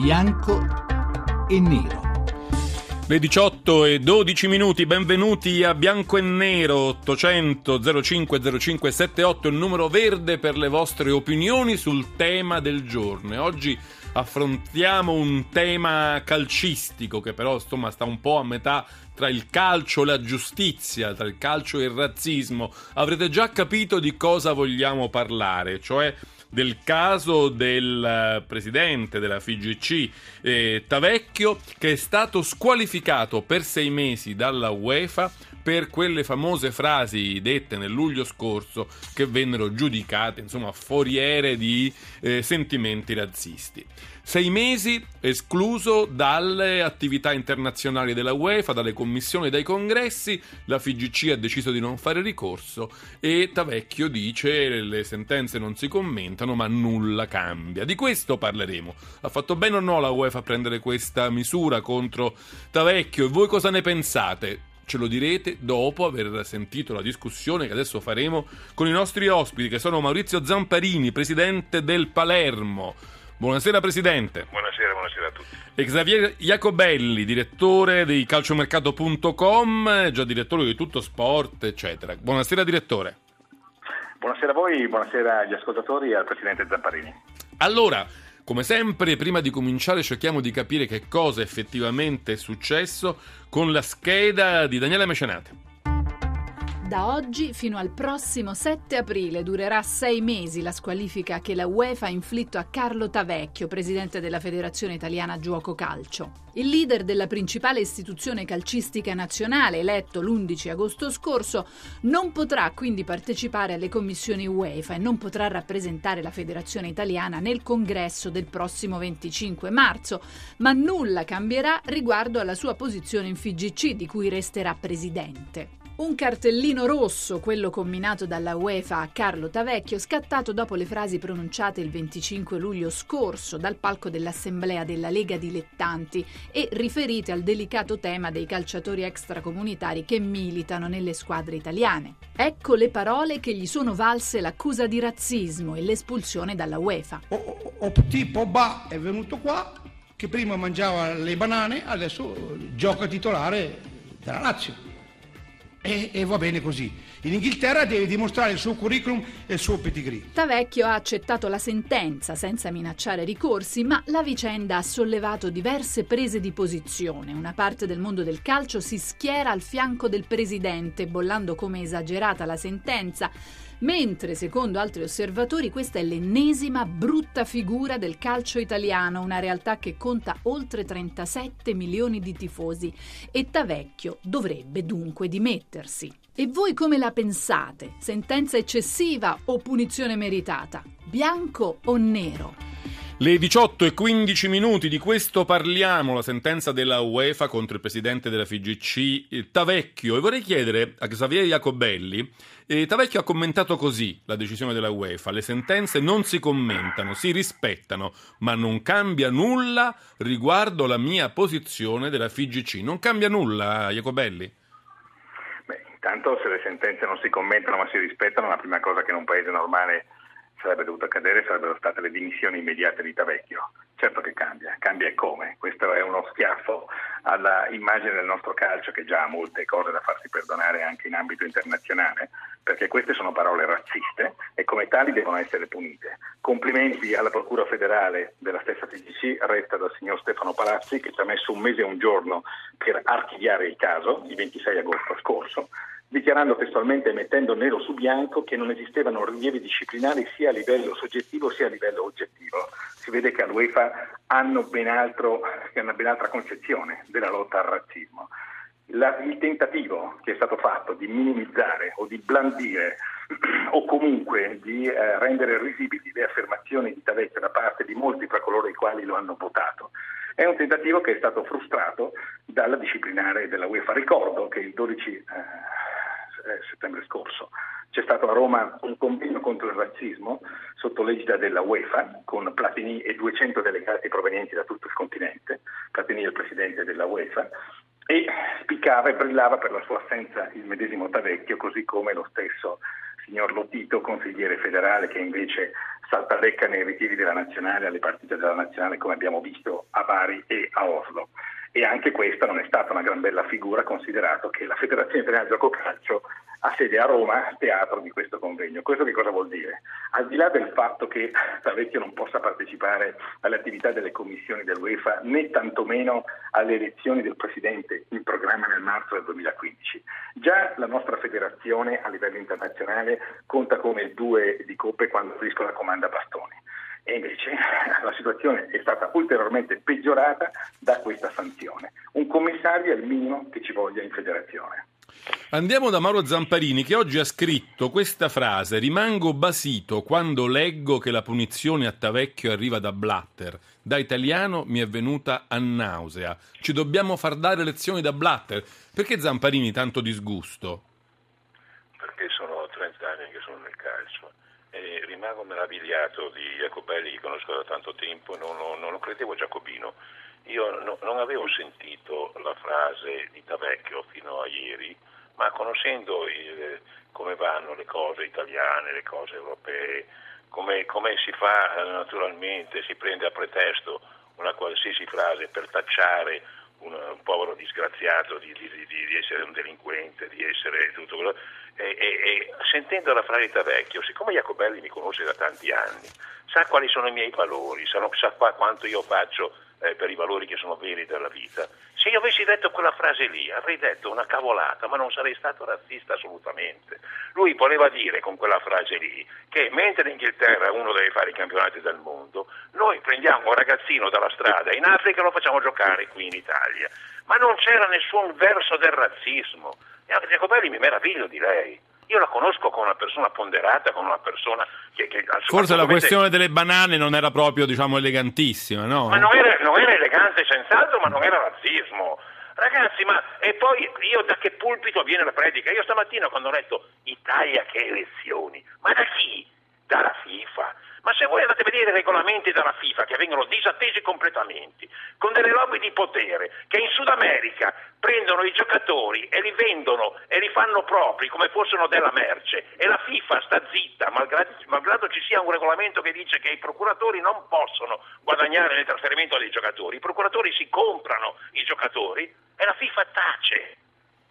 bianco e nero. Le 18 e 12 minuti, benvenuti a Bianco e Nero 800 05 05 78, il numero verde per le vostre opinioni sul tema del giorno. Oggi affrontiamo un tema calcistico che però insomma sta un po' a metà tra il calcio e la giustizia, tra il calcio e il razzismo. Avrete già capito di cosa vogliamo parlare, cioè del caso del eh, presidente della FIGC eh, Tavecchio che è stato squalificato per sei mesi dalla UEFA per quelle famose frasi dette nel luglio scorso che vennero giudicate insomma foriere di eh, sentimenti razzisti. Sei mesi escluso dalle attività internazionali della UEFA, dalle commissioni e dai congressi, la FIGC ha deciso di non fare ricorso e Tavecchio dice le sentenze non si commentano ma nulla cambia. Di questo parleremo. Ha fatto bene o no la UEFA a prendere questa misura contro Tavecchio e voi cosa ne pensate? Ce lo direte dopo aver sentito la discussione che adesso faremo con i nostri ospiti che sono Maurizio Zamparini, presidente del Palermo. Buonasera Presidente. Buonasera, buonasera a tutti. E Xavier Jacobelli, direttore di calciomercato.com, già direttore di Tutto Sport, eccetera. Buonasera direttore. Buonasera a voi, buonasera agli ascoltatori e al Presidente Zamparini. Allora, come sempre, prima di cominciare cerchiamo di capire che cosa effettivamente è successo con la scheda di Daniele Mecenate. Da oggi fino al prossimo 7 aprile durerà sei mesi la squalifica che la UEFA ha inflitto a Carlo Tavecchio, presidente della Federazione Italiana Giuoco Calcio. Il leader della principale istituzione calcistica nazionale, eletto l'11 agosto scorso, non potrà quindi partecipare alle commissioni UEFA e non potrà rappresentare la Federazione Italiana nel congresso del prossimo 25 marzo, ma nulla cambierà riguardo alla sua posizione in FIGC, di cui resterà presidente. Un cartellino rosso, quello combinato dalla UEFA a Carlo Tavecchio, scattato dopo le frasi pronunciate il 25 luglio scorso dal palco dell'Assemblea della Lega Dilettanti e riferite al delicato tema dei calciatori extracomunitari che militano nelle squadre italiane. Ecco le parole che gli sono valse l'accusa di razzismo e l'espulsione dalla UEFA. O, o, o Petit Pogba è venuto qua, che prima mangiava le banane, adesso gioca titolare della Lazio. E, e, va bene così. In Inghilterra deve dimostrare il suo curriculum e il suo pedigree. Tavecchio ha accettato la sentenza senza minacciare ricorsi, ma la vicenda ha sollevato diverse prese di posizione. Una parte del mondo del calcio si schiera al fianco del presidente, bollando come esagerata la sentenza mentre secondo altri osservatori questa è l'ennesima brutta figura del calcio italiano, una realtà che conta oltre 37 milioni di tifosi e Tavecchio dovrebbe dunque dimettersi. E voi come la pensate? Sentenza eccessiva o punizione meritata? Bianco o nero? Le 18 e 15 minuti di questo parliamo, la sentenza della UEFA contro il presidente della FIGC Tavecchio. E vorrei chiedere a Xavier Jacobelli, eh, Tavecchio ha commentato così la decisione della UEFA, le sentenze non si commentano, si rispettano, ma non cambia nulla riguardo la mia posizione della FIGC. Non cambia nulla, Jacobelli? Beh, intanto se le sentenze non si commentano ma si rispettano, la prima cosa che in un paese normale sarebbe dovuto accadere sarebbero state le dimissioni immediate di Tavecchio. Certo che cambia, cambia e come. Questo è uno schiaffo all'immagine del nostro calcio che già ha molte cose da farsi perdonare anche in ambito internazionale, perché queste sono parole razziste e come tali devono essere punite. Complimenti alla Procura federale della stessa TGC, retta dal signor Stefano Palazzi, che ci ha messo un mese e un giorno per archiviare il caso, il 26 agosto scorso, dichiarando testualmente e mettendo nero su bianco che non esistevano rilievi disciplinari sia a livello soggettivo sia a livello oggettivo. Si vede che all'UEFA hanno ben, altro, hanno ben altra concezione della lotta al razzismo. La, il tentativo che è stato fatto di minimizzare o di blandire o comunque di eh, rendere risibili le affermazioni di Tavecchio da parte di molti fra coloro i quali lo hanno votato è un tentativo che è stato frustrato dalla disciplinare della UEFA. Ricordo che il 12 eh, eh, settembre scorso. C'è stato a Roma un convegno contro il razzismo sotto l'egida della UEFA con Platini e 200 delegati provenienti da tutto il continente. Platini è il presidente della UEFA e spiccava e brillava per la sua assenza il medesimo Tavecchio, così come lo stesso signor Lotito, consigliere federale, che invece saltadecca nei ritiri della nazionale, alle partite della nazionale come abbiamo visto a Bari e a Oslo e anche questa non è stata una gran bella figura considerato che la Federazione Italiana Gioco Calcio ha sede a Roma, teatro di questo convegno. Questo che cosa vuol dire? Al di là del fatto che Tavecchio non possa partecipare alle attività delle commissioni dell'UEFA né tantomeno alle elezioni del Presidente in programma nel marzo del 2015, già la nostra federazione a livello internazionale conta come due di coppe quando Frisco la comanda Bastoni e invece la situazione è stata ulteriormente peggiorata da questa sanzione. Un commissario è il minimo che ci voglia in federazione. Andiamo da Mauro Zamparini che oggi ha scritto questa frase: Rimango basito quando leggo che la punizione a Tavecchio arriva da Blatter. Da italiano mi è venuta a nausea. Ci dobbiamo far dare lezioni da Blatter. Perché Zamparini tanto disgusto? Perché sono 30 anni che sono nel calcio e rimango meravigliato di Jacobelli che conosco da tanto tempo, non, non, non lo credevo Giacobino. Io no, non avevo sentito la frase di Tavecchio fino a ieri, ma conoscendo il, come vanno le cose italiane, le cose europee, come, come si fa eh, naturalmente, si prende a pretesto una qualsiasi frase per tacciare un, un povero disgraziato di, di, di, di, essere un delinquente, di essere tutto quello. E, e, e sentendo la frase da vecchio, siccome Jacobelli mi conosce da tanti anni, sa quali sono i miei valori, sa, sa quanto io faccio eh, per i valori che sono veri della vita. Se io avessi detto quella frase lì, avrei detto una cavolata, ma non sarei stato razzista assolutamente. Lui voleva dire con quella frase lì che mentre in Inghilterra uno deve fare i campionati del mondo, noi prendiamo un ragazzino dalla strada in Africa e lo facciamo giocare qui in Italia. Ma non c'era nessun verso del razzismo. E Jacobelli mi meraviglio di lei. Io la conosco come una persona ponderata, come una persona che... che Forse la questione delle banane non era proprio, diciamo, elegantissima, no? Ma non era, non era elegante senz'altro, ma non era razzismo. Ragazzi, ma e poi io da che pulpito viene la predica? Io stamattina quando ho letto Italia che elezioni, ma da chi? Dalla FIFA. Ma se voi andate a vedere i regolamenti della FIFA che vengono disattesi completamente, con delle lobby di potere che in Sud America prendono i giocatori e li vendono e li fanno propri come fossero della merce e la FIFA sta zitta, malgrado, malgrado ci sia un regolamento che dice che i procuratori non possono guadagnare nel trasferimento dei giocatori, i procuratori si comprano i giocatori e la FIFA tace.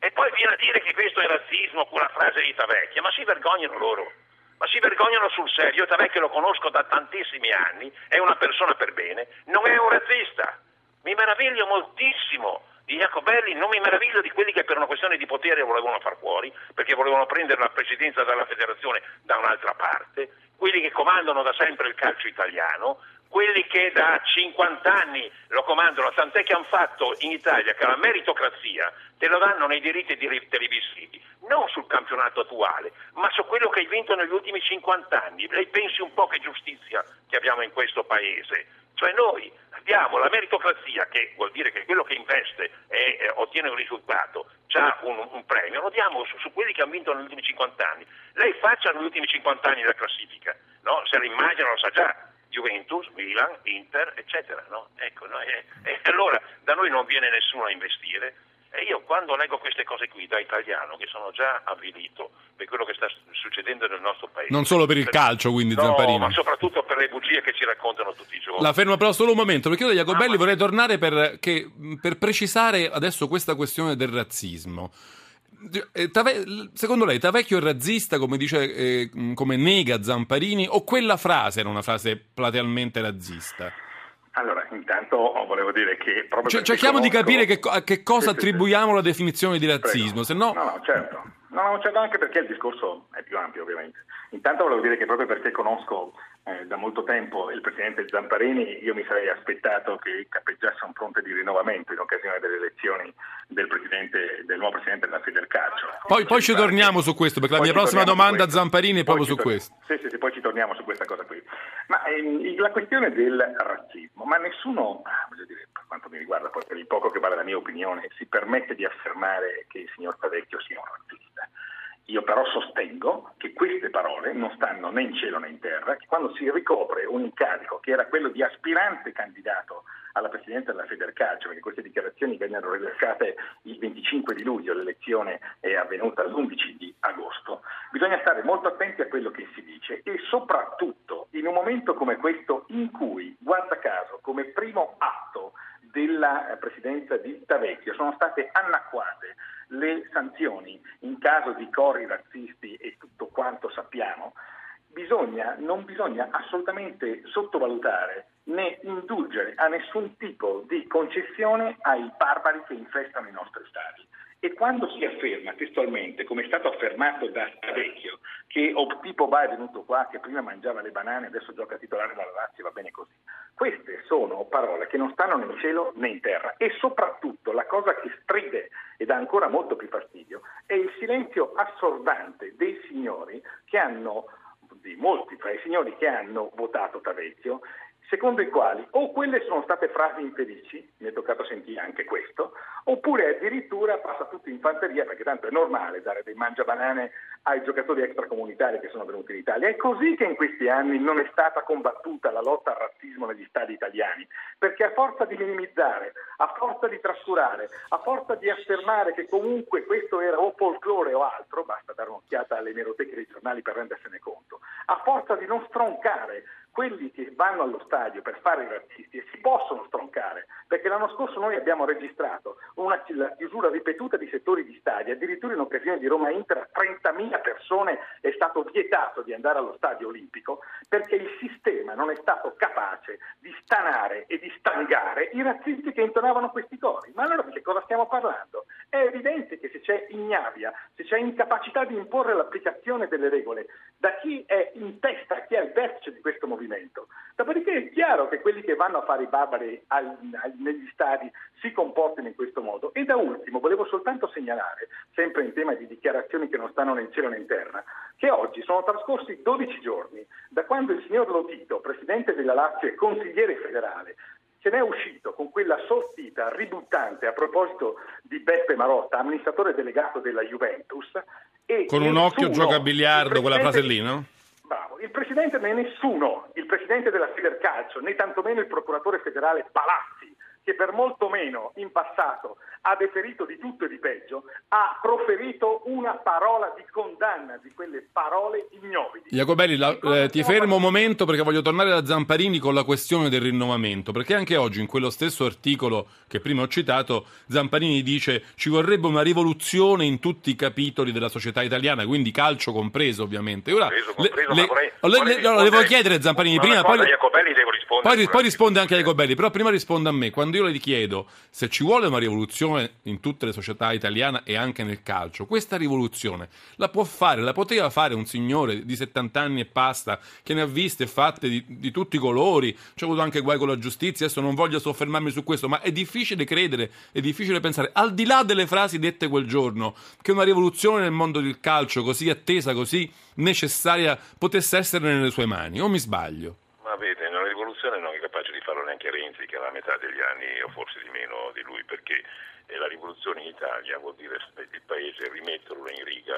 E poi viene a dire che questo è razzismo con la frase di Tavecchia, ma si vergognano loro ma si vergognano sul serio, Tavecchio lo conosco da tantissimi anni, è una persona per bene, non è un razzista. Mi meraviglio moltissimo di Jacobelli, non mi meraviglio di quelli che per una questione di potere volevano far fuori, perché volevano prendere la presidenza della federazione da un'altra parte, quelli che comandano da sempre il calcio italiano, quelli che da 50 anni lo comandano, tant'è che hanno fatto in Italia che la meritocrazia te lo danno nei diritti televisivi, non sul campionato attuale, ma su quello che hai vinto negli ultimi 50 anni. Lei pensi un po' che giustizia che abbiamo in questo paese. Cioè noi abbiamo la meritocrazia, che vuol dire che quello che investe e eh, ottiene un risultato ha un, un, premio, lo diamo su, su, quelli che hanno vinto negli ultimi 50 anni. Lei faccia negli ultimi 50 anni la classifica, no? se la immagina lo sa già. Juventus, Milan, Inter, eccetera. No? Ecco, no? E, e allora da noi non viene nessuno a investire, e io quando leggo queste cose qui da italiano, che sono già avvilito per quello che sta succedendo nel nostro paese. Non solo per il calcio, quindi, no, Zamparini. ma soprattutto per le bugie che ci raccontano tutti i giorni. La fermo però solo un momento, perché io da Jacobelli ah, vorrei ma... tornare per, che, per precisare adesso questa questione del razzismo. Eh, secondo lei Tavecchio è razzista come dice eh, come nega Zamparini o quella frase era una frase platealmente razzista? Allora, intanto volevo dire che proprio cioè, cerchiamo conosco... di capire che, a che cosa attribuiamo la definizione di razzismo, se no... No, no, certo. No, no, certo anche perché il discorso è più ampio, ovviamente. Intanto volevo dire che proprio perché conosco eh, da molto tempo il presidente Zamparini, io mi sarei aspettato che cappeggiasse un fronte di rinnovamento in occasione delle elezioni del, del nuovo presidente della Federcalcio. Poi, poi ci torniamo su questo, perché la mia prossima domanda a Zamparini è proprio su questo. Sì, sì, sì, poi ci torniamo su questa cosa qui. Ma ehm, la questione del razzismo, ma nessuno, ah, voglio dire, per quanto mi riguarda, poi per il poco che vale la mia opinione, si permette di affermare che il signor Tavecchio sia un razzista. Io però sostengo che queste parole non stanno né in cielo né in terra, che quando si ricopre un incarico che era quello di aspirante candidato alla Presidenza della Federcalcio, perché queste dichiarazioni vennero rilasciate il 25 di luglio, l'elezione è avvenuta l'11 di agosto, bisogna stare molto attenti a quello che si dice e soprattutto in un momento come questo in cui, guarda caso, come primo atto della presidenza di Tavecchio sono state annacquate le sanzioni in caso di cori razzisti e tutto quanto sappiamo, bisogna, non bisogna assolutamente sottovalutare né indulgere a nessun tipo di concessione ai barbari che infestano i nostri stati. E quando si afferma testualmente, come è stato affermato da Stavecchio, che Optipo Va è venuto qua, che prima mangiava le banane, adesso gioca a titolare dalla Lazio, va bene così. Queste sono parole che non stanno né in cielo né in terra e soprattutto la cosa che stride e dà ancora molto più fastidio è il silenzio assordante dei signori che hanno di molti fra i signori che hanno votato Tavecchio secondo i quali o quelle sono state frasi infelici, mi è toccato sentire anche questo, oppure addirittura passa tutto in fanteria, perché tanto è normale dare dei mangiabanane ai giocatori extracomunitari che sono venuti in Italia. È così che in questi anni non è stata combattuta la lotta al razzismo negli stadi italiani, perché a forza di minimizzare, a forza di trascurare, a forza di affermare che comunque questo era o folklore o altro, basta dare un'occhiata alle meroteche dei giornali per rendersene conto, a forza di non stroncare quelli che vanno allo stadio per fare i razzisti e si possono stroncare, perché l'anno scorso noi abbiamo registrato una chiusura ripetuta di settori di stadi, addirittura in occasione di Roma Inter a 30.000 persone è stato vietato di andare allo stadio olimpico perché il sistema non è stato capace di stanare e di stangare i razzisti che intonavano questi cori. Ma allora di che cosa stiamo parlando? È evidente che se c'è ignavia, se c'è incapacità di imporre l'applicazione delle regole da chi è in testa, chi è al vertice di questo movimento. Dopodiché è chiaro che quelli che vanno a fare i barbari al, al, negli stadi si comportino in questo modo. E da ultimo volevo soltanto segnalare, sempre in tema di dichiarazioni che non stanno né in cielo né in terra, che oggi sono trascorsi 12 giorni da quando il signor Lotito, presidente della Lazio e consigliere federale, se ne è uscito con quella sortita ributtante a proposito di Beppe Marotta, amministratore delegato della Juventus. con un occhio gioca a biliardo, quella frase lì, no? Bravo, il presidente è nessuno, il presidente della Federcalcio, né tantomeno il procuratore federale Palazzi, che per molto meno in passato ha deferito di tutto e di peggio, ha proferito una parola di condanna di quelle parole ignobili. Jacobelli, la, eh, ti fermo un momento perché voglio tornare da Zamparini con la questione del rinnovamento, perché anche oggi in quello stesso articolo che prima ho citato, Zamparini dice ci vorrebbe una rivoluzione in tutti i capitoli della società italiana, quindi calcio compreso ovviamente. Ora, compreso, compreso, le, vorrei, le, le, no, devo chiedere Zamparini prima, poi. Poi, poi risponde anche a Jacobelli, però prima risponde a me. Quando io le chiedo se ci vuole una rivoluzione in tutte le società italiane e anche nel calcio. Questa rivoluzione la può fare, la poteva fare un signore di 70 anni e passa che ne ha viste fatte di, di tutti i colori. C'è avuto anche guai con la giustizia. Adesso non voglio soffermarmi su questo, ma è difficile credere, è difficile pensare, al di là delle frasi dette quel giorno, che una rivoluzione nel mondo del calcio così attesa, così necessaria, potesse essere nelle sue mani. O mi sbaglio? Ma vede, una rivoluzione non è capace di farlo neanche Renzi, che alla metà degli anni, o forse di meno di lui, perché la rivoluzione in Italia vuol dire il paese rimetterlo in riga,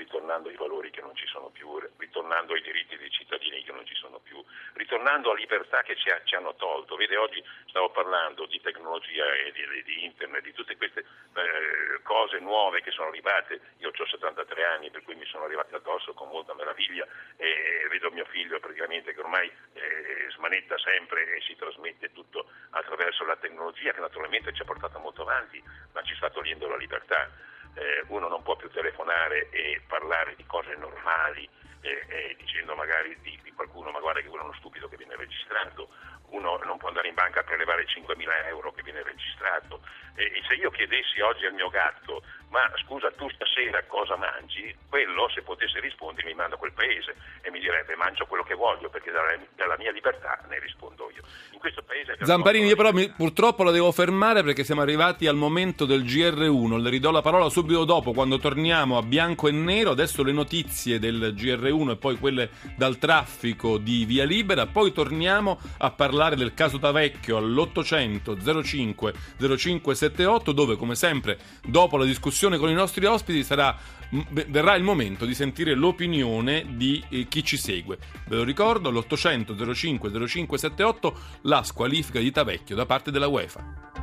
ritornando ai valori che non ci sono più, ritornando ai diritti dei cittadini che non ci sono più, ritornando a libertà che ci, ha, ci hanno tolto. Vede, oggi stavo parlando di tecnologia e di, di internet, di tutte queste eh, cose nuove che sono arrivate. Io ho 73 anni, per cui mi sono arrivate addosso con molta meraviglia e vedo mio figlio praticamente che ormai eh, smanetta sempre e si trasmette tutto attraverso la tecnologia che naturalmente ci ha portato molto avanti, ma ci sta togliendo la libertà. Eh, uno non può più telefonare e parlare di cose normali eh, dicendo magari di, di, qualcuno ma guarda che quello è uno stupido che viene registrato. Uno non può andare in banca a prelevare 5.000 euro che viene registrato. E se io chiedessi oggi al mio gatto ma scusa tu stasera cosa mangi? Quello se potesse rispondere mi manda a quel paese e mi direbbe mangio quello che voglio perché dalla, dalla mia libertà ne rispondo io. In questo paese Zamparini io però mi, purtroppo la devo fermare perché siamo arrivati al momento del GR1 le ridò la parola subito dopo quando torniamo a bianco e nero. Adesso le notizie del GR1 e poi quelle dal traffico di Via Libera poi torniamo a parlare del caso Tavecchio all'800 05 0578 dove come sempre dopo la discussione con i nostri ospiti sarà, verrà il momento di sentire l'opinione di eh, chi ci segue. Ve lo ricordo, l'800 05 0578 la squalifica di Tavecchio da parte della UEFA.